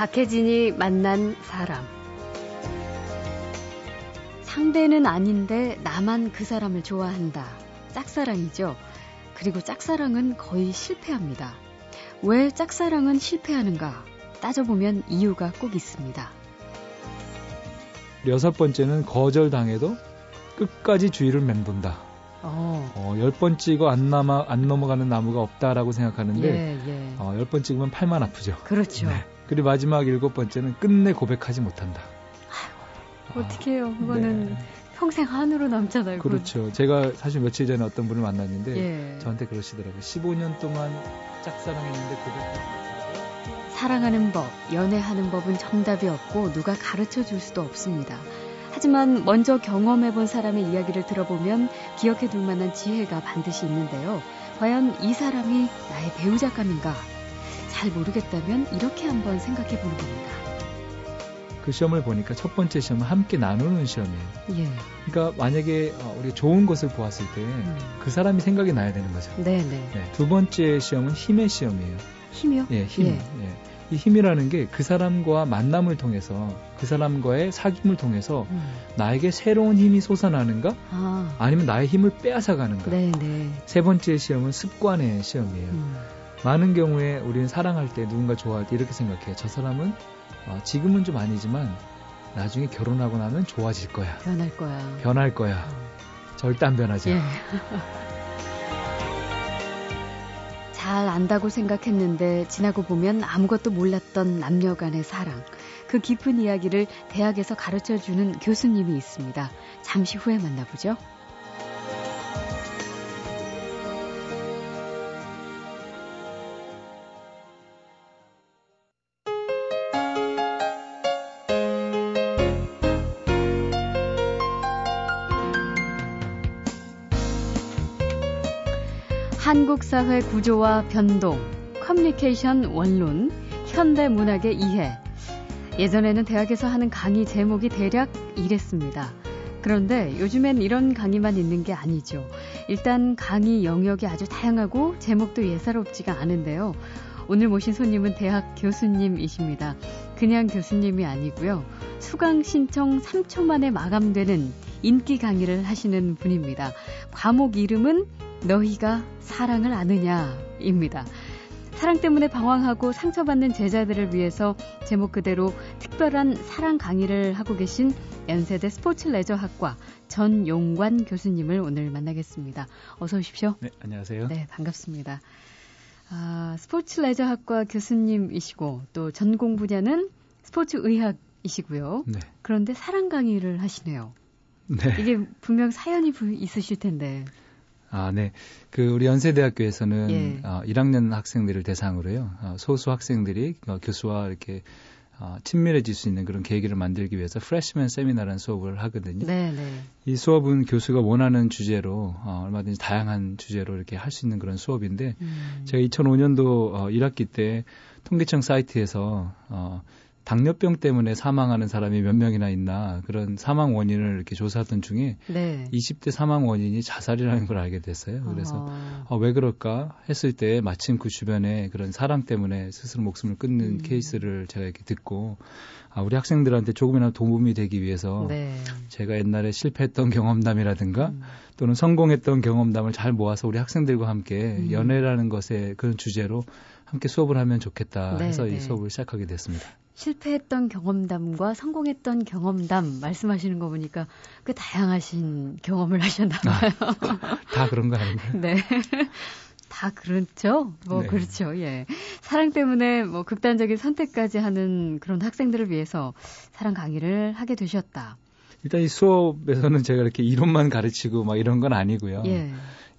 박혜진이 만난 사람. 상대는 아닌데 나만 그 사람을 좋아한다. 짝사랑이죠. 그리고 짝사랑은 거의 실패합니다. 왜 짝사랑은 실패하는가? 따져보면 이유가 꼭 있습니다. 여섯 번째는 거절당해도 끝까지 주의를 맴돈다. 어. 어, 열 번 찍어 안 남아 안 넘어가는 나무가 없다라고 생각하는데 예, 예. 어, 열번 찍으면 팔만 아프죠. 그렇죠. 네. 그리고 마지막 일곱 번째는 끝내 고백하지 못한다. 아이고, 어떡해요. 그거는 네. 평생 한으로 남잖아요. 그렇죠. 그건. 제가 사실 며칠 전에 어떤 분을 만났는데 예. 저한테 그러시더라고요. 15년 동안 짝사랑했는데 고백 사랑하는 법, 연애하는 법은 정답이 없고 누가 가르쳐 줄 수도 없습니다. 하지만 먼저 경험해 본 사람의 이야기를 들어보면 기억해 둘 만한 지혜가 반드시 있는데요. 과연 이 사람이 나의 배우자감인가? 잘 모르겠다면 이렇게 한번 생각해 보는 겁니다. 그 시험을 보니까 첫 번째 시험은 함께 나누는 시험이에요. 예. 그러니까 만약에 어, 우리 좋은 것을 보았을 때그 음. 그 사람이 생각이 나야 되는 거죠. 네네. 네. 두 번째 시험은 힘의 시험이에요. 힘이요? 예, 힘. 예. 예. 이 힘이라는 게 그 사람과 만남을 통해서 그 사람과의 사귐을 통해서 음. 나에게 새로운 힘이 솟아나는가 아. 니면 나의 힘을 빼앗아가는가 네네. 네. 세 번째 시험은 습관의 시험이에요 음. 많은 경우에 우리는 사랑할 때 누군가 좋아할 때 이렇게 생각해요 저 사람은 어, 지금은 좀 아니지만 나중에 결혼하고 나면 좋아질 거야 변할 거야 변할 거야 어. 절대 안 변하죠 예. 잘 안다고 생각했는데 지나고 보면 아무것도 몰랐던 남녀 간의 사랑. 그 깊은 이야기를 대학에서 가르쳐 주는 교수님이 있습니다. 잠시 후에 만나보죠. 한국 사회 구조와 변동, 커뮤니케이션 원론, 현대 문학의 이해. 예전에는 대학에서 하는 강의 제목이 대략 이랬습니다. 그런데 요즘엔 이런 강의만 있는 게 아니죠. 일단 강의 영역이 아주 다양하고 제목도 예사롭지가 않은데요. 오늘 모신 손님은 대학 교수님이십니다. 그냥 교수님이 아니고요. 수강 신청 3초 만에 마감되는 인기 강의를 하시는 분입니다. 과목 이름은 너희가 사랑을 아느냐입니다. 사랑 때문에 방황하고 상처받는 제자들을 위해서 제목 그대로 특별한 사랑 강의를 하고 계신 연세대 스포츠 레저학과 전용관 교수님을 오늘 만나겠습니다. 어서 오십시오. 네, 안녕하세요. 네, 반갑습니다. 아, 스포츠 레저학과 교수님이시고 또 전공 분야는 스포츠 의학이시고요. 네. 그런데 사랑 강의를 하시네요. 네. 이게 분명 사연이 있으실 텐데. 아, 네. 그 우리 연세대학교에서는 예. 어, 1학년 학생들을 대상으로요. 어, 소수 학생들이 어, 교수와 이렇게 어, 친밀해질 수 있는 그런 계기를 만들기 위해서 프레시맨 세미나라는 수업을 하거든요. 네, 네. 이 수업은 교수가 원하는 주제로 어, 얼마든지 다양한 주제로 이렇게 할 수 있는 그런 수업인데 음. 제가 2005년도 어, 1학기 때 통계청 사이트에서 어, 당뇨병 때문에 사망하는 사람이 몇 명이나 있나 그런 사망 원인을 이렇게 조사하던 중에 네. 20대 사망 원인이 자살이라는 걸 알게 됐어요. 그래서 어. 어, 왜 그럴까 했을 때 마침 그 주변에 그런 사랑 때문에 스스로 목숨을 끊는 음. 케이스를 제가 이렇게 듣고 아, 우리 학생들한테 조금이나마 도움이 되기 위해서 네. 제가 옛날에 실패했던 경험담이라든가 음. 또는 성공했던 경험담을 잘 모아서 우리 학생들과 함께 음. 연애라는 것에 그런 주제로 함께 수업을 하면 좋겠다 네, 해서 네, 이 수업을 시작하게 됐습니다. 실패했던 경험담과 성공했던 경험담 말씀하시는 거 보니까 꽤 다양하신 경험을 하셨나 봐요. 아, 다 그런 거 아닌가요? 네. 다 그렇죠. 뭐 네. 그렇죠. 예. 사랑 때문에 뭐 극단적인 선택까지 하는 그런 학생들을 위해서 사랑 강의를 하게 되셨다. 일단 이 수업에서는 제가 이렇게 이론만 가르치고 막 이런 건 아니고요. 예.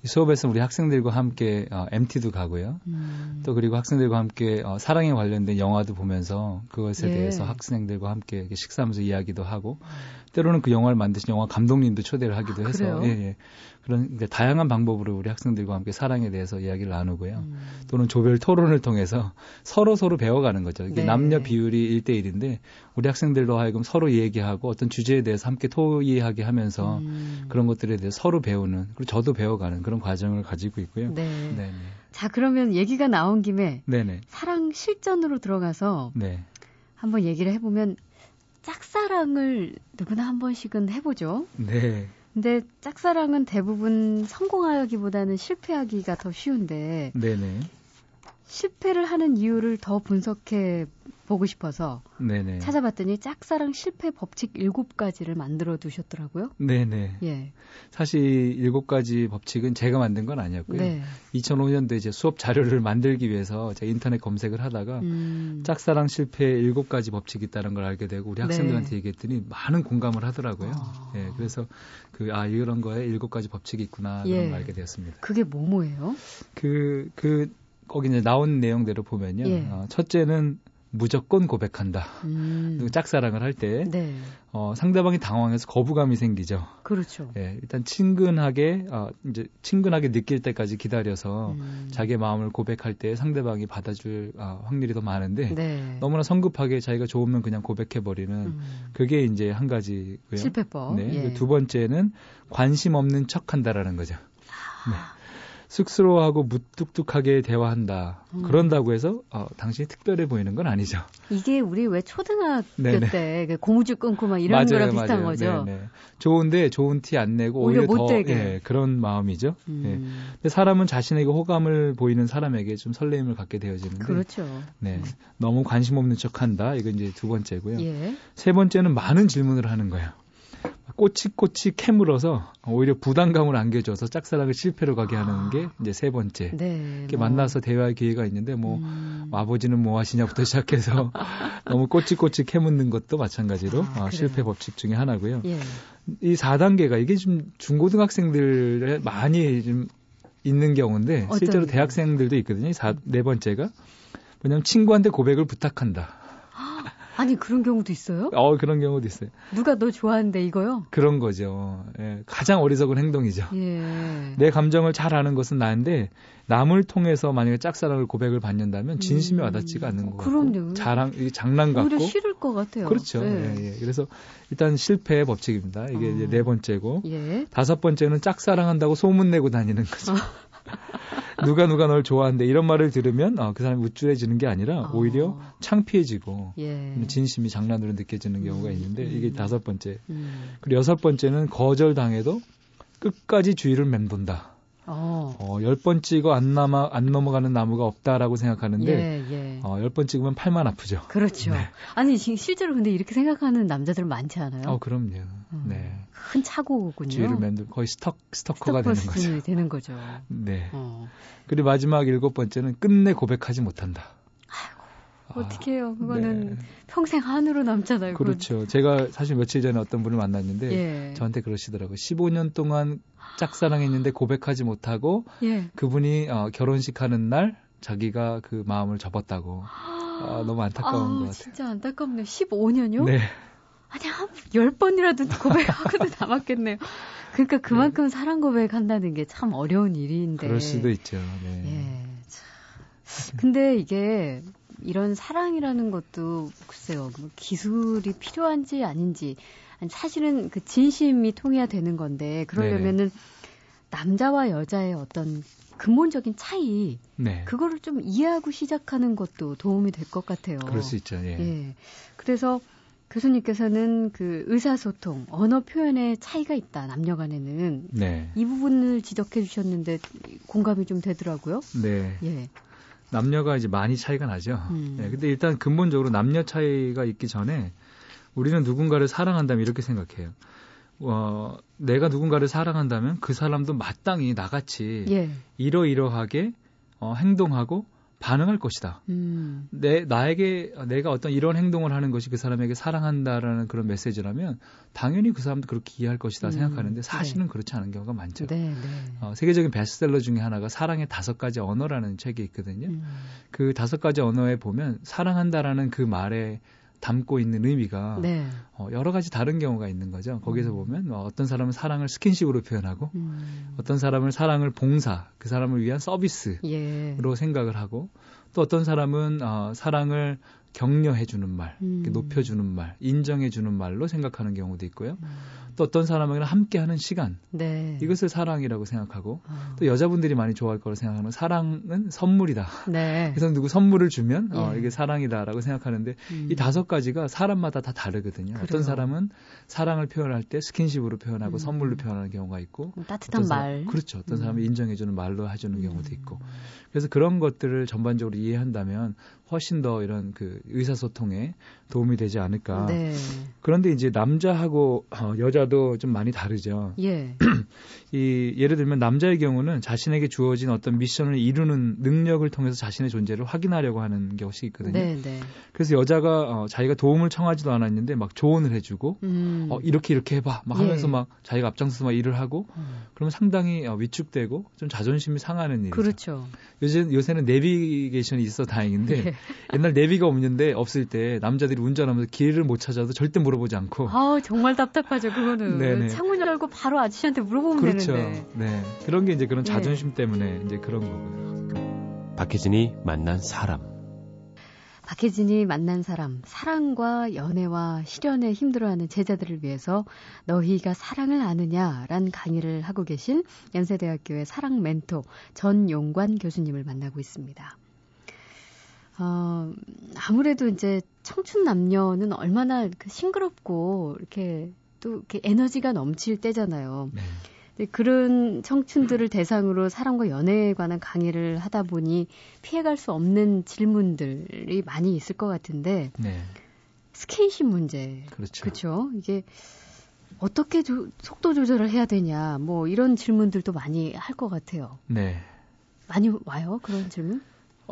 이 수업에서 우리 학생들과 함께 어, MT도 가고요. 음. 또 그리고 학생들과 함께 어, 사랑에 관련된 영화도 보면서 그것에 예. 대해서 학생들과 함께 식사하면서 이야기도 하고 음. 때로는 그 영화를 만드신 영화 감독님도 초대를 하기도 아, 해서 예, 예. 그런 다양한 방법으로 우리 학생들과 함께 사랑에 대해서 이야기를 나누고요. 음. 또는 조별 토론을 통해서 서로 서로 배워가는 거죠. 이게 네. 남녀 비율이 1대 1인데 우리 학생들로 하여금 서로 얘기하고 어떤 주제에 대해서 함께 토의하게 하면서 음. 그런 것들에 대해서 서로 배우는 그리고 저도 배워가는 그런 과정을 가지고 있고요. 네. 네 자, 그러면 얘기가 나온 김에 네네. 사랑 실전으로 들어가서 네. 한번 얘기를 해보면 짝사랑을 누구나 한 번씩은 해보죠. 네. 근데 짝사랑은 대부분 성공하기보다는 실패하기가 더 쉬운데 네네. 실패를 하는 이유를 더 분석해 보고 싶어서 네네. 찾아봤더니 짝사랑 실패 법칙 7가지를 만들어 두셨더라고요. 네네. 예. 사실 7가지 법칙은 제가 만든 건 아니었고요. 네. 2005년도에 이제 수업 자료를 만들기 위해서 제가 인터넷 검색을 하다가 음. 짝사랑 실패 7가지 법칙이 있다는 걸 알게 되고 우리 학생들한테 네. 얘기했더니 많은 공감을 하더라고요. 아. 예. 그래서 그 아 이런 거에 7가지 법칙이 있구나 그런 예. 걸 알게 되었습니다. 그게 뭐뭐예요? 그그 그 거기 이제 나온 내용대로 보면요. 예. 어, 첫째는 무조건 고백한다. 음. 짝사랑을 할 때, 네. 어, 상대방이 당황해서 거부감이 생기죠. 그렇죠. 예, 일단 친근하게, 어, 이제 친근하게 느낄 때까지 기다려서 음. 자기의 마음을 고백할 때 상대방이 받아줄 어, 확률이 더 많은데, 네. 너무나 성급하게 자기가 좋으면 그냥 고백해버리는 음. 그게 이제 한 가지고요. 실패법. 네. 예. 두 번째는 관심 없는 척 한다라는 거죠. 아. 네. 쑥스러워하고 무뚝뚝하게 대화한다. 음. 그런다고 해서 어, 당신이 특별해 보이는 건 아니죠. 이게 우리 왜 초등학교 네네. 때그 고무줄 끊고 막 이런 맞아요, 거랑 비슷한 맞아요. 거죠. 네네. 좋은데 좋은 티 안 내고 오히려, 오히려 더 예, 그런 마음이죠. 음. 예. 근데 사람은 자신에게 호감을 보이는 사람에게 좀 설레임을 갖게 되어지는데 그렇죠. 네. 음. 너무 관심 없는 척한다. 이건 이제 두 번째고요. 예. 세 번째는 많은 질문을 하는 거예요. 꼬치꼬치 캐물어서 오히려 부담감을 안겨줘서 짝사랑을 실패로 가게 하는 아. 게 이제 세 번째. 네, 이렇게 뭐. 만나서 대화할 기회가 있는데 뭐 음. 아버지는 뭐 하시냐부터 시작해서 너무 꼬치꼬치 캐묻는 것도 마찬가지로 아, 어, 실패 법칙 중에 하나고요. 예. 이 4단계가 이게 좀 중고등학생들에 많이 좀 있는 경우인데 실제로 대학생들도 있거든요. 사, 네 번째가 뭐냐면 친구한테 고백을 부탁한다. 아니 그런 경우도 있어요? 어 그런 경우도 있어요. 누가 너 좋아하는데 이거요? 그런 거죠. 예, 가장 어리석은 행동이죠. 예. 내 감정을 잘 아는 것은 나인데 남을 통해서 만약에 짝사랑을 고백을 받는다면 진심이 음. 와닿지가 않는 거고 그럼요. 자랑 이 장난 같고 오히려 싫을 것 같아요. 그렇죠. 네. 예, 예. 그래서 일단 실패의 법칙입니다. 이게 어. 이제 네 번째고 예. 다섯 번째는 짝사랑한다고 소문 내고 다니는 거죠. 누가 누가 널 좋아한대 이런 말을 들으면 어, 그 사람이 우쭐해지는 게 아니라 어. 오히려 창피해지고 예. 진심이 장난으로 느껴지는 경우가 음. 있는데 이게 음. 다섯 번째. 음. 그리고 여섯 번째는 거절당해도 끝까지 주의를 맴돈다. 어. 어, 10번 찍어 안 남아, 안 넘어가는 나무가 없다라고 생각하는데, 예, 예. 어, 10번 찍으면 팔만 아프죠. 그렇죠. 네. 아니, 실제로 근데 이렇게 생각하는 남자들 많지 않아요? 어, 그럼요. 음, 네. 큰 착오군요. 주의를 맴돌, 거의 스톡, 스토커가 되는 거죠. 되는 거죠. 네. 어. 그리고 마지막 일곱 번째는 끝내 고백하지 못한다. 어떻게 해요? 그거는 네. 평생 한으로 남잖아요. 그렇죠. 그건. 제가 사실 며칠 전에 어떤 분을 만났는데 예. 저한테 그러시더라고요. 15년 동안 짝사랑했는데 고백하지 못하고 예. 그분이 어, 결혼식 하는 날 자기가 그 마음을 접었다고. 아, 너무 안타까운 아, 것 같아요. 진짜 안타깝네요. 15년요? 네. 아니, 한 10번이라도 고백하고도 남았겠네요. 그러니까 그만큼 네. 사랑 고백한다는 게 참 어려운 일인데. 그럴 수도 있죠. 네. 예. 참. 근데 이게 이런 사랑이라는 것도 글쎄요 뭐 기술이 필요한지 아닌지 아니, 사실은 그 진심이 통해야 되는 건데 그러려면은 네 남자와 여자의 어떤 근본적인 차이 네. 그거를 좀 이해하고 시작하는 것도 도움이 될 것 같아요. 그럴 수 있죠. 예. 예. 그래서 교수님께서는 그 의사소통, 언어 표현의 차이가 있다, 남녀 간에는. 네. 이 부분을 지적해 주셨는데 공감이 좀 되더라고요. 네. 예. 남녀가 이제 많이 차이가 나죠. 음. 네, 근데 일단 근본적으로 남녀 차이가 있기 전에 우리는 누군가를 사랑한다면 이렇게 생각해요. 어, 내가 누군가를 사랑한다면 그 사람도 마땅히 나같이 예. 이러이러하게 어, 행동하고 반응할 것이다. 음. 내 나에게 내가 어떤 이런 행동을 하는 것이 그 사람에게 사랑한다라는 그런 메시지라면 당연히 그 사람도 그렇게 이해할 것이다 음. 생각하는데 사실은 네. 그렇지 않은 경우가 많죠. 네, 네. 어, 세계적인 베스트셀러 중에 하나가 사랑의 다섯 가지 언어라는 책이 있거든요. 음. 그 다섯 가지 언어에 보면 사랑한다라는 그 말에 담고 있는 의미가 네. 어, 여러 가지 다른 경우가 있는 거죠. 거기서 음. 보면 어, 어떤 사람은 사랑을 스킨십으로 표현하고 음. 어떤 사람은 사랑을 봉사, 그 사람을 위한 서비스로 예. 생각을 하고 또 어떤 사람은 어, 사랑을 격려해주는 말, 음. 높여주는 말, 인정해주는 말로 생각하는 경우도 있고요. 음. 또 어떤 사람에게는 함께하는 시간, 네. 이것을 사랑이라고 생각하고 어. 또 여자분들이 많이 좋아할 거라고 생각하는 사랑은 선물이다. 네. 그래서 누구 선물을 주면 어, 예. 어, 이게 사랑이다라고 생각하는데 음. 이 다섯 가지가 사람마다 다 다르거든요. 그래요. 어떤 사람은 사랑을 표현할 때 스킨십으로 표현하고 음. 선물로 표현하는 경우가 있고 따뜻한 말, 그렇죠. 어떤 사람은 음. 인정해주는 말로 해주는 경우도 음. 있고 그래서 그런 것들을 전반적으로 이해한다면 훨씬 더 이런 그 의사소통에 도움이 되지 않을까. 네. 그런데 이제 남자하고 어, 여자도 좀 많이 다르죠. 예. 이 예를 들면 남자의 경우는 자신에게 주어진 어떤 미션을 이루는 능력을 통해서 자신의 존재를 확인하려고 하는 것이 있거든요. 네, 네. 그래서 여자가 어, 자기가 도움을 청하지도 않았는데 막 조언을 해주고 음. 어, 이렇게 이렇게 해봐 막 하면서 예. 막 자기가 앞장서서 막 일을 하고 음. 그러면 상당히 어, 위축되고 좀 자존심이 상하는 일이죠. 그렇죠. 요새 요새는 내비게이션이 있어 다행인데 예. 옛날 내비가 없는데 없을 때 남자들이 운전하면서 길을 못 찾아도 절대 물어보지 않고. 아 정말 답답하죠 그거는. 네네. 창문 열고 바로 아저씨한테 물어보면 그렇죠. 되는데. 네 그런 게 이제 그런 네. 자존심 네. 때문에 이제 그런 거고요. 박혜진이 만난 사람. 박혜진이 만난 사람, 사랑과 연애와 실연에 힘들어하는 제자들을 위해서 너희가 사랑을 아느냐란 강의를 하고 계신 연세대학교의 사랑 멘토 전용관 교수님을 만나고 있습니다. 어, 아무래도 이제 청춘 남녀는 얼마나 그 싱그럽고 이렇게 또 이렇게 에너지가 넘칠 때잖아요. 네. 그런 청춘들을 대상으로 사랑과 연애에 관한 강의를 하다 보니 피해갈 수 없는 질문들이 많이 있을 것 같은데 네. 스킨십 문제 그렇죠. 그렇죠. 이게 어떻게 조, 속도 조절을 해야 되냐 뭐 이런 질문들도 많이 할 것 같아요. 네. 많이 와요 그런 질문?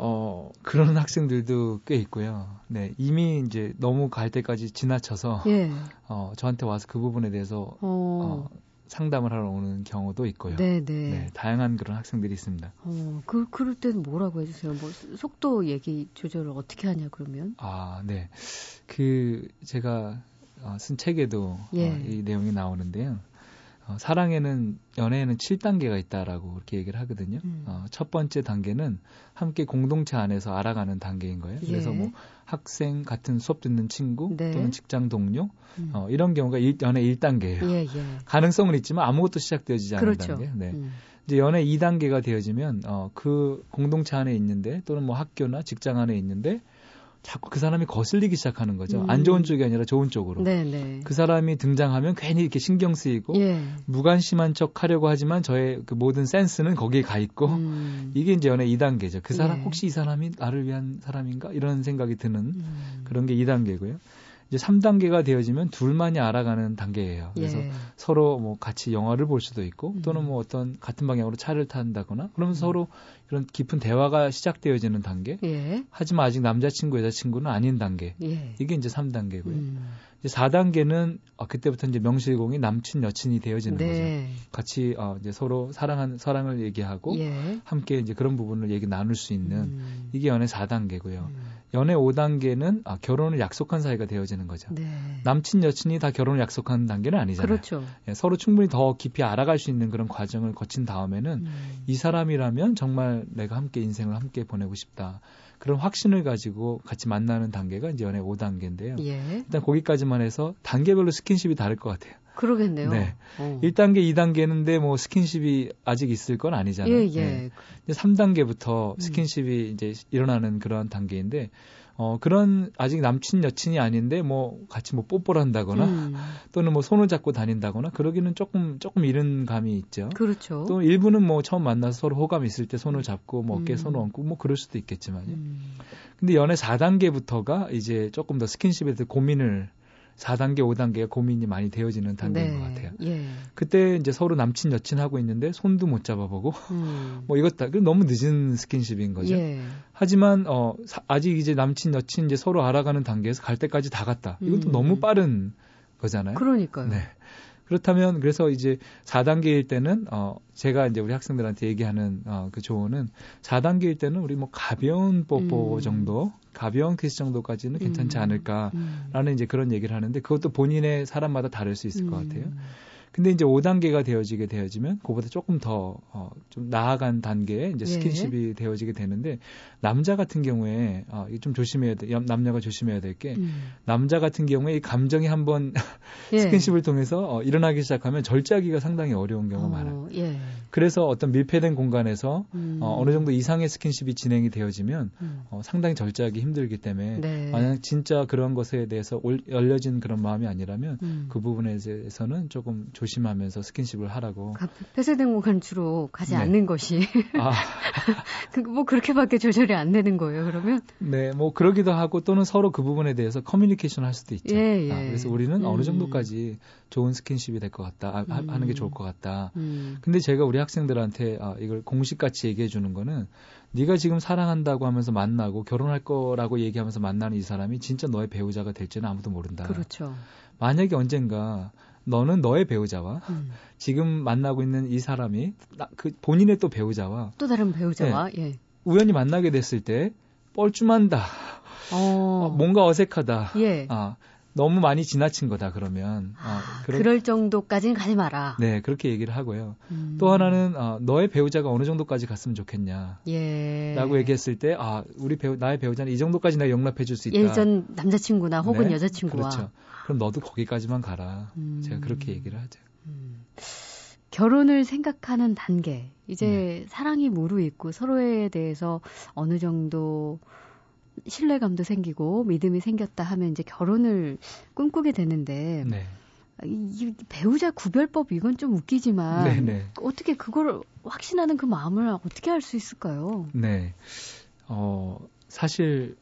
어, 그런 학생들도 꽤 있고요. 네, 이미 이제 너무 갈 때까지 지나쳐서, 예. 어, 저한테 와서 그 부분에 대해서, 어, 어 상담을 하러 오는 경우도 있고요. 네, 네. 네, 다양한 그런 학생들이 있습니다. 어, 그, 그럴 때는 뭐라고 해주세요? 뭐, 속도 얘기 조절을 어떻게 하냐, 그러면? 아, 네. 그, 제가, 어, 쓴 책에도 예. 어, 이 내용이 나오는데요. 어, 사랑에는 연애에는 7단계가 있다라고 그렇게 얘기를 하거든요. 음. 어, 첫 번째 단계는 함께 공동체 안에서 알아가는 단계인 거예요. 예. 그래서 뭐 학생 같은 수업 듣는 친구 네. 또는 직장 동료 음. 어, 이런 경우가 일, 연애 1단계예요. 예, 예. 가능성은 있지만 아무것도 시작되어지지 않는 그렇죠. 단계. 네. 음. 이제 연애 2단계가 되어지면 어, 그 공동체 안에 있는데 또는 뭐 학교나 직장 안에 있는데 자꾸 그 사람이 거슬리기 시작하는 거죠. 음. 안 좋은 쪽이 아니라 좋은 쪽으로. 네네. 네. 그 사람이 등장하면 괜히 이렇게 신경 쓰이고 예. 무관심한 척 하려고 하지만 저의 그 모든 센스는 거기에 가 있고 음. 이게 이제 연애 2단계죠. 그 사람 예. 혹시 이 사람이 나를 위한 사람인가 이런 생각이 드는 음. 그런 게 2단계고요. 이제 3단계가 되어지면 둘만이 알아가는 단계예요. 그래서 예. 서로 뭐 같이 영화를 볼 수도 있고 또는 뭐 어떤 같은 방향으로 차를 탄다거나 그러면 음. 서로 그런 깊은 대화가 시작되어지는 단계. 예. 하지만 아직 남자친구, 여자친구는 아닌 단계. 예. 이게 이제 3단계고요. 음. 이제 4단계는 어, 그때부터 이제 명실공히 남친 여친이 되어지는 네. 거죠. 같이 어, 이제 서로 사랑한 사랑을 얘기하고 예. 함께 이제 그런 부분을 얘기 나눌 수 있는 음. 이게 연애 4단계고요. 음. 연애 5단계는 아, 결혼을 약속한 사이가 되어지는 거죠. 네. 남친 여친이 다 결혼을 약속한 단계는 아니잖아요. 그렇죠. 예, 서로 충분히 더 깊이 알아갈 수 있는 그런 과정을 거친 다음에는 음. 이 사람이라면 정말 내가 함께 인생을 함께 보내고 싶다. 그런 확신을 가지고 같이 만나는 단계가 이제 연애 5단계인데요. 예. 일단 거기까지만 해서 단계별로 스킨십이 다를 것 같아요. 그러겠네요. 네. 어. 1단계, 2단계는데 뭐 스킨십이 아직 있을 건 아니잖아요. 예, 예. 네. 3단계부터 음. 스킨십이 음. 이제 일어나는 그런 단계인데 어, 그런 아직 남친 여친이 아닌데 뭐 같이 뭐 뽀뽀를 한다거나 음. 또는 뭐 손을 잡고 다닌다거나 그러기는 조금 조금 이른 감이 있죠. 그렇죠. 또 일부는 뭐 처음 만나서 서로 호감 있을 때 손을 잡고 뭐 어깨에 음. 손을 얹고 뭐 그럴 수도 있겠지만요. 음. 근데 연애 4단계부터가 이제 조금 더 스킨십에 대해 고민을 4단계, 5단계가 고민이 많이 되어지는 단계인 네. 것 같아요. 예. 그때 이제 서로 남친, 여친 하고 있는데 손도 못 잡아보고 음. 뭐 이것 다 너무 늦은 스킨십인 거죠. 예. 하지만 어 사, 아직 이제 남친, 여친 이제 서로 알아가는 단계에서 갈 때까지 다 갔다. 이것도 음. 너무 빠른 거잖아요. 그러니까요. 네. 그렇다면 그래서 이제 4단계일 때는 어 제가 이제 우리 학생들한테 얘기하는 어그 조언은 4단계일 때는 우리 뭐 가벼운 뽀뽀 음. 정도, 가벼운 키스 정도까지는 괜찮지 음. 않을까라는 음. 이제 그런 얘기를 하는데 그것도 본인의 사람마다 다를 수 있을 것 음. 같아요. 근데 이제 5단계가 되어지게 되어지면 그보다 조금 더 어, 좀 나아간 단계에 이제 예. 스킨십이 예. 되어지게 되는데 남자 같은 경우에 어, 좀 조심해야 돼. 남녀가 조심해야 될게 음. 남자 같은 경우에 이 감정이 한번 예. 스킨십을 통해서 어, 일어나기 시작하면 절제하기가 상당히 어려운 경우가 어, 많아요. 예. 그래서 어떤 밀폐된 공간에서 음. 어, 어느 정도 이상의 스킨십이 진행이 되어지면 음. 어, 상당히 절제하기 힘들기 때문에 네. 만약 진짜 그런 것에 대해서 올, 열려진 그런 마음이 아니라면 음. 그 부분에 대해서는 조금 조심하면서 스킨십을 하라고. 폐쇄된 공간 주로 가지 네. 않는 것이. 아. 그, 뭐 그렇게밖에 조절이 안 되는 거예요. 그러면? 네, 뭐 그러기도 하고 또는 서로 그 부분에 대해서 커뮤니케이션 할 수도 있죠. 예, 예. 아, 그래서 우리는 음. 어느 정도까지 좋은 스킨십이 될 것 같다, 아, 음. 하는 게 좋을 것 같다. 음. 근데 제가 우리 학생들한테 아, 이걸 공식같이 얘기해 주는 거는 네가 지금 사랑한다고 하면서 만나고 결혼할 거라고 얘기하면서 만나는 이 사람이 진짜 너의 배우자가 될지는 아무도 모른다. 그렇죠. 만약에 언젠가 너는 너의 배우자와 음. 지금 만나고 있는 이 사람이 그 본인의 또 배우자와 또 다른 배우자와 네, 예. 우연히 만나게 됐을 때 뻘쭘한다. 어. 어, 뭔가 어색하다. 예. 아, 너무 많이 지나친 거다 그러면 어, 그런, 그럴 정도까지는 가지 마라. 네 그렇게 얘기를 하고요. 음. 또 하나는 어, 너의 배우자가 어느 정도까지 갔으면 좋겠냐. 예. 라고 얘기했을 때 아 우리 배우 나의 배우자는 이 정도까지 내가 용납해 줄 수 있다. 예전 남자친구나 혹은 네? 여자친구와. 그렇죠. 그럼 너도 거기까지만 가라. 음. 제가 그렇게 얘기를 하죠. 음. 결혼을 생각하는 단계. 이제 네. 사랑이 무르익고 서로에 대해서 어느 정도 신뢰감도 생기고 믿음이 생겼다 하면 이제 결혼을 꿈꾸게 되는데 네. 이 배우자 구별법 이건 좀 웃기지만 네네. 네. 어떻게 그걸 확신하는 그 마음을 어떻게 할수 있을까요? 네. 어, 사실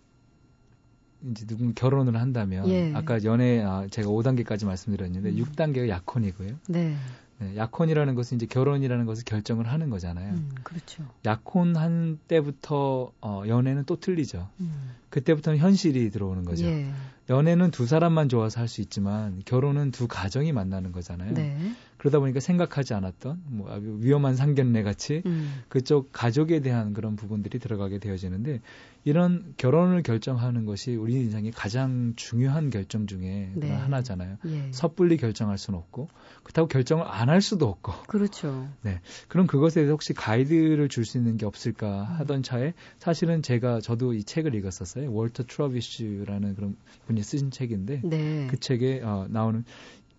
이제 누군 결혼을 한다면 예. 아까 연애 아, 제가 5단계까지 말씀드렸는데 음. 6단계가 약혼이고요. 네. 네, 약혼이라는 것은 이제 결혼이라는 것을 결정을 하는 거잖아요. 음, 그렇죠. 약혼한 때부터 어, 연애는 또 틀리죠. 음. 그때부터는 현실이 들어오는 거죠. 예. 연애는 두 사람만 좋아서 할 수 있지만 결혼은 두 가정이 만나는 거잖아요. 네. 그러다 보니까 생각하지 않았던 뭐 위험한 상견례 같이 음. 그쪽 가족에 대한 그런 부분들이 들어가게 되어지는데 이런 결혼을 결정하는 것이 우리 인생의 가장 중요한 결정 중에 네. 하나잖아요. 예. 섣불리 결정할 수는 없고 그렇다고 결정을 안 할 수도 없고. 그렇죠. 네. 그럼 그것에 대해서 혹시 가이드를 줄 수 있는 게 없을까 하던 차에 사실은 제가 저도 이 책을 읽었었어요. 월터 트러비쉬라는 그런 분이 쓰신 책인데 네. 그 책에 어, 나오는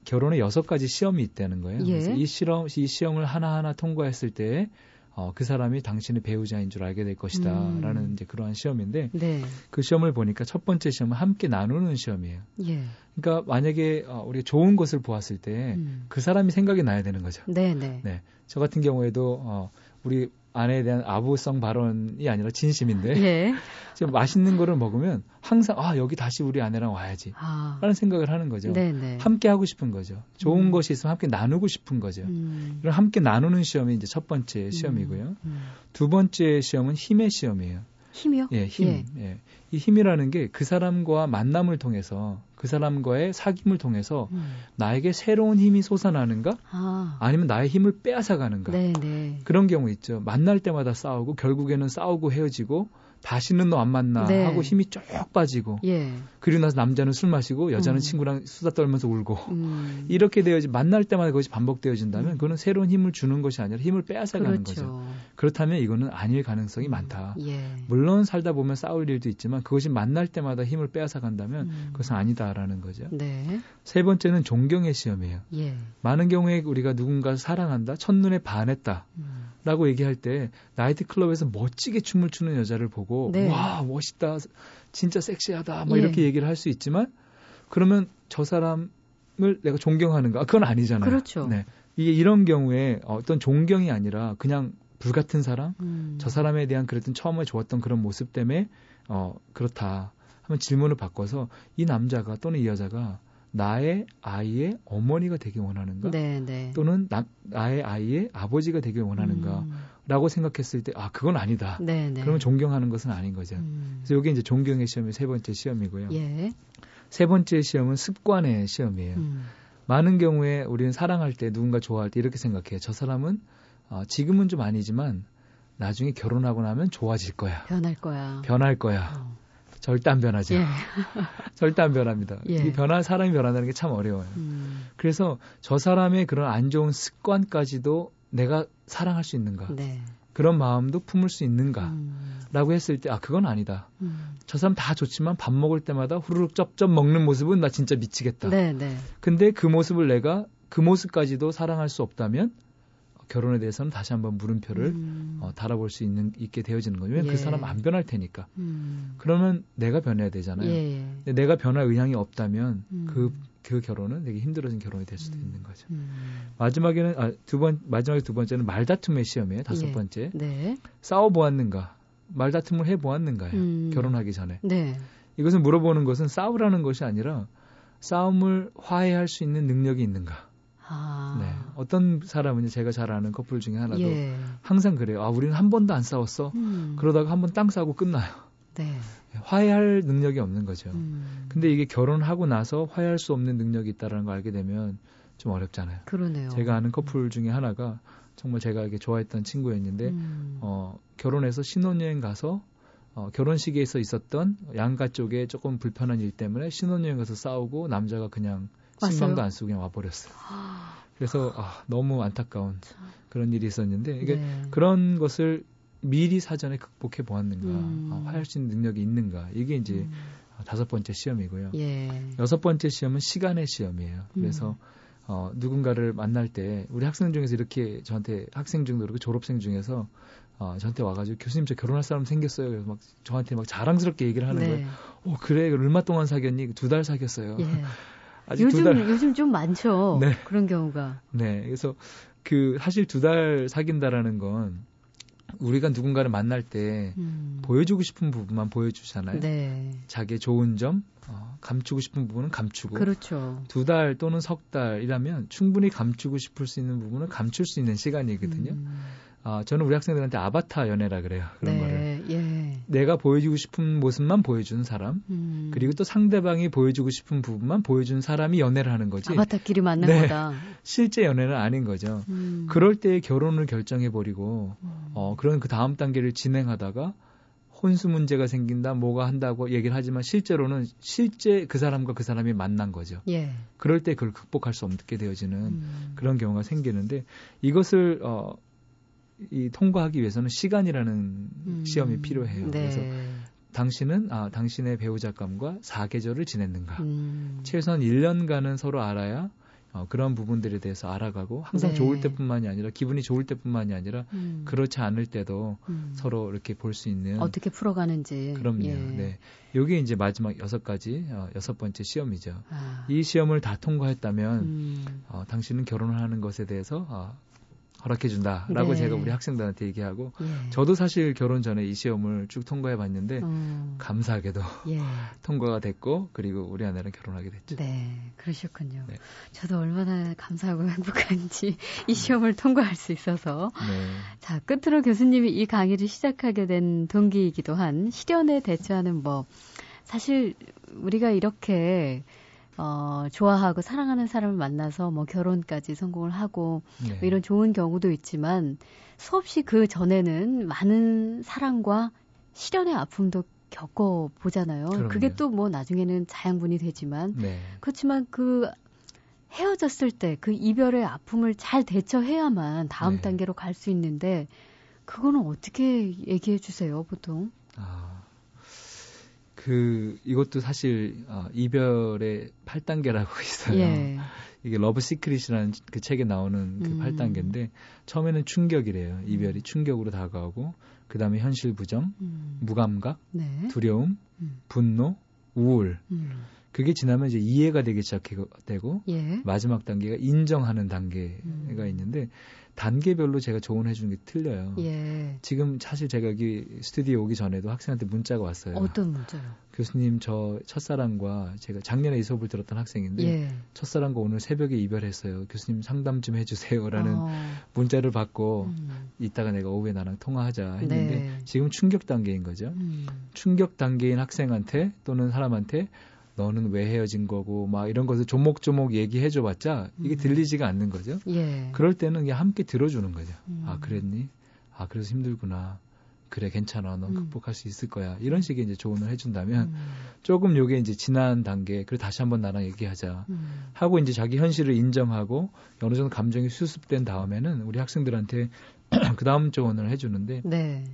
결혼에 여섯 가지 시험이 있다는 거예요. 예. 그래서 이 실험, 이 시험을 하나하나 통과했을 때 어, 그 사람이 당신의 배우자인 줄 알게 될 것이다. 음. 라는 이제 그러한 시험인데 네. 그 시험을 보니까 첫 번째 시험은 함께 나누는 시험이에요. 예. 그러니까 만약에 어, 우리가 좋은 것을 보았을 때그 음. 그 사람이 생각이 나야 되는 거죠. 네, 네. 네. 저 같은 경우에도 어, 우리 아내에 대한 아부성 발언이 아니라 진심인데 예. 지금 맛있는 거를 먹으면 항상 아 여기 다시 우리 아내랑 와야지 아. 라는 생각을 하는 거죠 네네. 함께 하고 싶은 거죠 좋은 음. 것이 있으면 함께 나누고 싶은 거죠 음. 이런 함께 나누는 시험이 이제 첫 번째 음. 시험이고요 음. 두 번째 시험은 힘의 시험이에요 힘이요? 예, 힘. 예. 예. 이 힘이라는 게 그 사람과 만남을 통해서 그 사람과의 사귐을 통해서 음. 나에게 새로운 힘이 솟아나는가? 아. 니면 나의 힘을 빼앗아 가는가? 네네. 그런 경우 있죠. 만날 때마다 싸우고 결국에는 싸우고 헤어지고 다시는 너 안 만나 네. 하고 힘이 쭉 빠지고 예. 그리고 나서 남자는 술 마시고 여자는 음. 친구랑 수다 떨면서 울고 음. 이렇게 되어지 만날 때마다 그것이 반복되어진다면 음. 그거는 새로운 힘을 주는 것이 아니라 힘을 빼앗아가는 그렇죠. 거죠. 그렇다면 이거는 아닐 가능성이 음. 많다. 예. 물론 살다 보면 싸울 일도 있지만 그것이 만날 때마다 힘을 빼앗아간다면 음. 그것은 아니다라는 거죠. 네. 세 번째는 존경의 시험이에요. 예. 많은 경우에 우리가 누군가 사랑한다, 첫눈에 반했다. 음. 라고 얘기할 때 나이트 클럽에서 멋지게 춤을 추는 여자를 보고 네. 와 멋있다 진짜 섹시하다 뭐 예. 이렇게 얘기를 할 수 있지만 그러면 저 사람을 내가 존경하는가 그건 아니잖아요. 그렇죠. 네. 이게 이런 경우에 어떤 존경이 아니라 그냥 불같은 사랑 음. 저 사람에 대한 그랬던 처음에 좋았던 그런 모습 때문에 어 그렇다 하면 질문을 바꿔서 이 남자가 또는 이 여자가 나의 아이의 어머니가 되길 원하는가? 네, 네. 또는 나, 나의 아이의 아버지가 되길 원하는가? 음. 라고 생각했을 때, 아, 그건 아니다. 네, 네. 그러면 존경하는 것은 아닌 거죠. 음. 그래서 이게 이제 존경의 시험이 세 번째 시험이고요. 예. 세 번째 시험은 습관의 시험이에요. 음. 많은 경우에 우리는 사랑할 때 누군가 좋아할 때 이렇게 생각해요. 저 사람은 어, 지금은 좀 아니지만 나중에 결혼하고 나면 좋아질 거야. 변할 거야. 변할 거야. 어. 절대 안 변하죠. 예. 절대 안 변합니다. 예. 이 변화 사람이 변한다는 게 참 어려워요. 음. 그래서 저 사람의 그런 안 좋은 습관까지도 내가 사랑할 수 있는가? 네. 그런 마음도 품을 수 있는가? 음. 라고 했을 때, 아, 그건 아니다. 음. 저 사람 다 좋지만 밥 먹을 때마다 후루룩 쩝쩝 먹는 모습은 나 진짜 미치겠다. 네, 네. 근데 그 모습을 내가 그 모습까지도 사랑할 수 없다면 결혼에 대해서는 다시 한번 물음표를 음. 어, 달아볼 수 있는 있게 되어지는 거죠. 왜냐면 예. 그 사람 안 변할 테니까. 음. 그러면 내가 변해야 되잖아요. 예, 예. 근데 내가 변할 의향이 없다면 음. 그, 그 결혼은 되게 힘들어진 결혼이 될 수도 음. 있는 거죠. 음. 마지막에는 아, 두번 마지막에 두 번째는 말다툼의 시험이에요. 다섯 예. 번째 네. 싸워 보았는가 말다툼을 해 보았는가요. 음. 결혼하기 전에 네. 이것을 물어보는 것은 싸우라는 것이 아니라 싸움을 화해할 수 있는 능력이 있는가. 아. 네. 어떤 사람은 제가 잘 아는 커플 중에 하나도 예. 항상 그래요. 아, 우리는 한 번도 안 싸웠어. 음. 그러다가 한 번 땅 싸고 끝나요. 네. 화해할 능력이 없는 거죠. 음. 근데 이게 결혼하고 나서 화해할 수 없는 능력이 있다는 걸 알게 되면 좀 어렵잖아요. 그러네요. 제가 아는 커플 중에 하나가 정말 제가 이게 좋아했던 친구였는데 음. 어, 결혼해서 신혼여행 가서 어, 결혼식에서 있었던 양가 쪽에 조금 불편한 일 때문에 신혼여행 가서 싸우고 남자가 그냥 신경도? 안 쓰고 그냥 와버렸어요. 그래서 아, 너무 안타까운 그런 일이 있었는데 이게 네. 그런 것을 미리 사전에 극복해 보았는가, 음. 아, 화해할 수 있는 능력이 있는가, 이게 이제 음. 다섯 번째 시험이고요. 예. 여섯 번째 시험은 시간의 시험이에요. 그래서 음. 어, 누군가를 만날 때 우리 학생 중에서 이렇게 저한테 학생 중도 그렇고 졸업생 중에서 어, 저한테 와가지고 교수님 저 결혼할 사람 생겼어요. 그래서 막 저한테 막 자랑스럽게 얘기를 하는 네. 거예요. 어 그래 얼마 동안 사귀었니? 두 달 사귀었어요. 예. 요즘. 요즘 좀 많죠. 네. 그런 경우가. 네, 그래서 그 사실 두 달 사귄다라는 건 우리가 누군가를 만날 때 음. 보여주고 싶은 부분만 보여주잖아요. 네. 자기의 좋은 점, 어, 감추고 싶은 부분은 감추고. 그렇죠. 두 달 또는 석 달이라면 충분히 감추고 싶을 수 있는 부분은 감출 수 있는 시간이거든요. 음. 아, 저는 우리 학생들한테 아바타 연애라 그래요. 그런 네. 내가 보여주고 싶은 모습만 보여주는 사람, 음. 그리고 또 상대방이 보여주고 싶은 부분만 보여주는 사람이 연애를 하는 거지. 아바타끼리 만난 네. 거다. 실제 연애는 아닌 거죠. 음. 그럴 때 결혼을 결정해 버리고, 음. 어, 그런 그 다음 단계를 진행하다가 혼수 문제가 생긴다, 뭐가 한다고 얘기를 하지만 실제로는 실제 그 사람과 그 사람이 만난 거죠. 예. 그럴 때 그걸 극복할 수 없게 되어지는 음. 그런 경우가 생기는데 이것을 어, 이 통과하기 위해서는 시간이라는 음. 시험이 필요해요. 네. 그래서 당신은 아, 당신의 배우자감과 사계절을 지냈는가? 음. 최소한 1년간은 서로 알아야 어, 그런 부분들에 대해서 알아가고 항상 네. 좋을 때뿐만이 아니라 기분이 좋을 때뿐만이 아니라 음. 그렇지 않을 때도 음. 서로 이렇게 볼 수 있는 어떻게 풀어가는지. 그럼요. 예. 네. 요게 이제 마지막 여섯 가지 어, 여섯 번째 시험이죠. 아. 이 시험을 다 통과했다면 음. 어, 당신은 결혼을 하는 것에 대해서 어, 허락해준다라고 네. 제가 우리 학생들한테 얘기하고 예. 저도 사실 결혼 전에 이 시험을 쭉 통과해 봤는데 어. 감사하게도 예. 통과가 됐고 그리고 우리 아내랑 결혼하게 됐죠. 네, 그러셨군요. 네. 저도 얼마나 감사하고 행복한지 이 시험을 통과할 수 있어서. 네. 자, 끝으로 교수님이 이 강의를 시작하게 된 동기이기도 한 실연에 대처하는 법. 사실 우리가 이렇게 어, 좋아하고 사랑하는 사람을 만나서 뭐 결혼까지 성공을 하고 네. 뭐 이런 좋은 경우도 있지만 수없이 그 전에는 많은 사랑과 실연의 아픔도 겪어 보잖아요. 그게 또 뭐 나중에는 자양분이 되지만 네. 그렇지만 그 헤어졌을 때 그 이별의 아픔을 잘 대처해야만 다음 네. 단계로 갈 수 있는데 그거는 어떻게 얘기해 주세요, 보통? 아, 그 이것도 사실 어, 이별의 8단계라고 있어요. 예. 이게 Love Secret이라는 그 책에 나오는 그 음. 8단계인데 처음에는 충격이래요. 이별이 음. 충격으로 다가오고 그다음에 현실 부정, 음. 무감각, 네. 두려움, 음. 분노, 우울. 음. 그게 지나면 이제 이해가 되기 시작되고 예. 마지막 단계가 인정하는 단계가 음. 있는데 단계별로 제가 조언해 주는 게 틀려요. 예. 지금 사실 제가 여기 스튜디오 오기 전에도 학생한테 문자가 왔어요. 어떤 문제요? 교수님 저 첫사랑과 제가 작년에 이 수업을 들었던 학생인데 예. 첫사랑과 오늘 새벽에 이별했어요. 교수님 상담 좀 해주세요라는 어. 문자를 받고 음. 이따가 내가 오후에 나랑 통화하자 했는데 네. 지금 충격 단계인 거죠. 음. 충격 단계인 학생한테 또는 사람한테 너는 왜 헤어진 거고 막 이런 것을 조목조목 얘기해 줘봤자 이게 음. 들리지가 않는 거죠. 예. 그럴 때는 함께 들어주는 거죠. 음. 아 그랬니? 아 그래서 힘들구나. 그래 괜찮아 넌 음. 극복할 수 있을 거야 이런 식의 이제 조언을 해준다면 음. 조금 요게 이제 지난 단계 그리고 다시 한번 나랑 얘기하자 음. 하고 이제 자기 현실을 인정하고 어느 정도 감정이 수습된 다음에는 우리 학생들한테 그 다음 조언을 해주는데 네.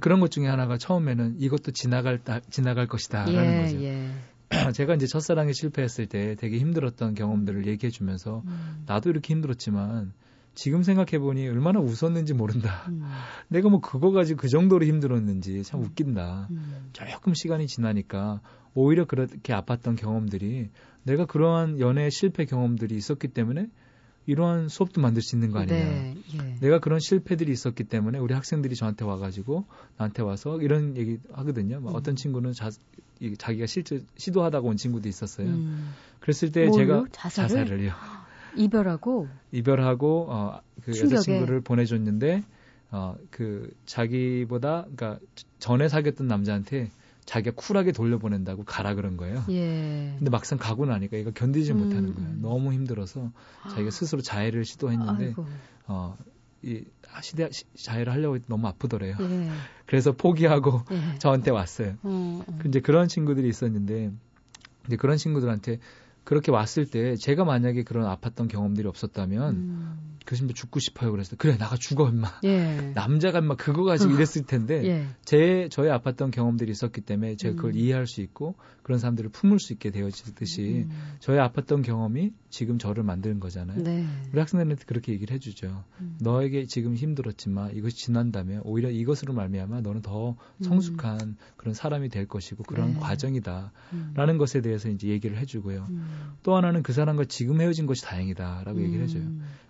그런 것 중에 하나가 처음에는 이것도 지나갈 지나갈 것이다라는 예, 거죠. 예. 제가 이제 첫사랑에 실패했을 때 되게 힘들었던 경험들을 얘기해 주면서 음. 나도 이렇게 힘들었지만 지금 생각해 보니 얼마나 웃었는지 모른다. 음. 내가 뭐 그거 가지고 그 정도로 힘들었는지 참 음. 웃긴다. 음. 조금 시간이 지나니까 오히려 그렇게 아팠던 경험들이 내가 그러한 연애 실패 경험들이 있었기 때문에 이러한 수업도 만들 수 있는 거 아니냐. 네, 예. 내가 그런 실패들이 있었기 때문에 우리 학생들이 저한테 와가지고 나한테 와서 이런 얘기 하거든요. 뭐 음. 어떤 친구는 자, 자기가 실제 시도하다가 온 친구도 있었어요. 음. 그랬을 때 뭘요? 제가 자살을? 자살을요. 이별하고 이별하고 어, 그 충격에. 여자친구를 보내줬는데 어, 그 자기보다 그러니까 전에 사귀었던 남자한테 자기가 쿨하게 돌려보낸다고 가라 그런 거예요. 예. 근데 막상 가고 나니까 얘가 견디지 음, 못하는 거예요. 음. 너무 힘들어서 자기가 스스로 자해를 시도했는데 아이고. 어, 이 시대 자해를 하려고 너무 아프더래요. 예. 그래서 포기하고 예. 저한테 왔어요. 음, 음. 이제 그런 친구들이 있었는데 이제 그런 친구들한테 그렇게 왔을 때 제가 만약에 그런 아팠던 경험들이 없었다면 음. 교수님도 죽고 싶어요. 그래서 그래 나가 죽어 임마. 예. 남자가 임마 그거 가지고 이랬을 텐데 예. 제 저의 아팠던 경험들이 있었기 때문에 제가 그걸 음. 이해할 수 있고 그런 사람들을 품을 수 있게 되어지듯이 음. 저의 아팠던 경험이 지금 저를 만드는 거잖아요. 네. 우리 학생들한테 그렇게 얘기를 해주죠. 음. 너에게 지금 힘들었지만 이것이 지난다면 오히려 이것으로 말미암아 너는 더 음. 성숙한 그런 사람이 될 것이고 그런 네. 과정이다라는 음. 것에 대해서 이제 얘기를 해주고요. 음. 또 하나는 그 사람과 지금 헤어진 것이 다행이다라고 얘기를 해줘요.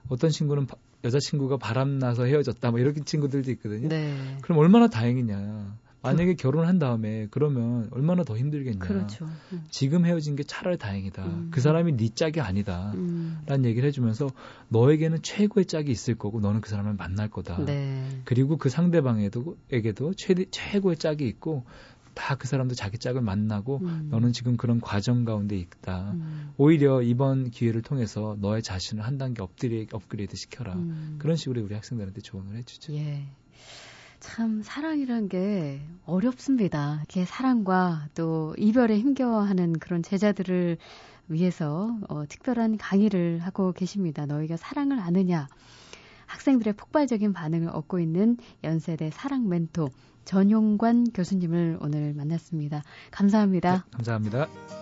어떤 친구는 여자친구가 바람나서 헤어졌다 뭐 이렇게 친구들도 있거든요. 네. 그럼 얼마나 다행이냐. 만약에 결혼한 다음에 그러면 얼마나 더 힘들겠냐. 그렇죠. 음. 지금 헤어진 게 차라리 다행이다. 음. 그 사람이 네 짝이 아니다. 음. 라는 얘기를 해주면서 너에게는 최고의 짝이 있을 거고 너는 그 사람을 만날 거다. 네. 그리고 그 상대방에게도 최, 최고의 짝이 있고 다 그 사람도 자기 짝을 만나고 음. 너는 지금 그런 과정 가운데 있다. 음. 오히려 이번 기회를 통해서 너의 자신을 한 단계 업그레이드, 업그레이드 시켜라. 음. 그런 식으로 우리 학생들한테 조언을 해주죠. 예. 참 사랑이란 게 어렵습니다. 이렇게 사랑과 또 이별에 힘겨워하는 그런 제자들을 위해서 어, 특별한 강의를 하고 계십니다. 너희가 사랑을 아느냐? 학생들의 폭발적인 반응을 얻고 있는 연세대 사랑 멘토 전용관 교수님을 오늘 만났습니다. 감사합니다. 네, 감사합니다.